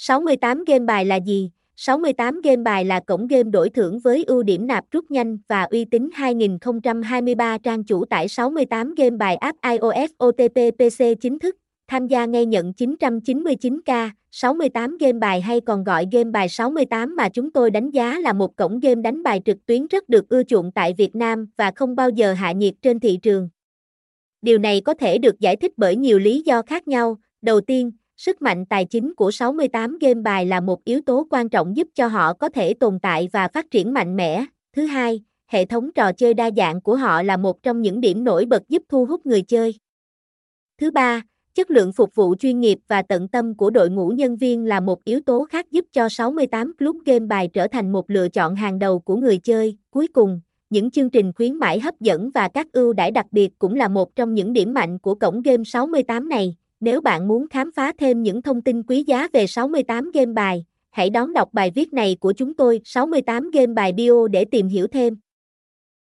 68 game bài là gì? 68 game bài là cổng game đổi thưởng với ưu điểm nạp rút nhanh và uy tín 2023 trang chủ tải 68 game bài app iOS OTP PC chính thức, tham gia ngay nhận 999k, 68 game bài hay còn gọi game bài 68 mà chúng tôi đánh giá là một cổng game đánh bài trực tuyến rất được ưa chuộng tại Việt Nam và không bao giờ hạ nhiệt trên thị trường. Điều này có thể được giải thích bởi nhiều lý do khác nhau. Đầu tiên, sức mạnh tài chính của 68 game bài là một yếu tố quan trọng giúp cho họ có thể tồn tại và phát triển mạnh mẽ. Thứ hai, hệ thống trò chơi đa dạng của họ là một trong những điểm nổi bật giúp thu hút người chơi. Thứ ba, chất lượng phục vụ chuyên nghiệp và tận tâm của đội ngũ nhân viên là một yếu tố khác giúp cho 68 club game bài trở thành một lựa chọn hàng đầu của người chơi. Cuối cùng, những chương trình khuyến mãi hấp dẫn và các ưu đãi đặc biệt cũng là một trong những điểm mạnh của cổng game 68 này. Nếu bạn muốn khám phá thêm những thông tin quý giá về 68 game bài, hãy đón đọc bài viết này của chúng tôi 68 game bài bio để tìm hiểu thêm.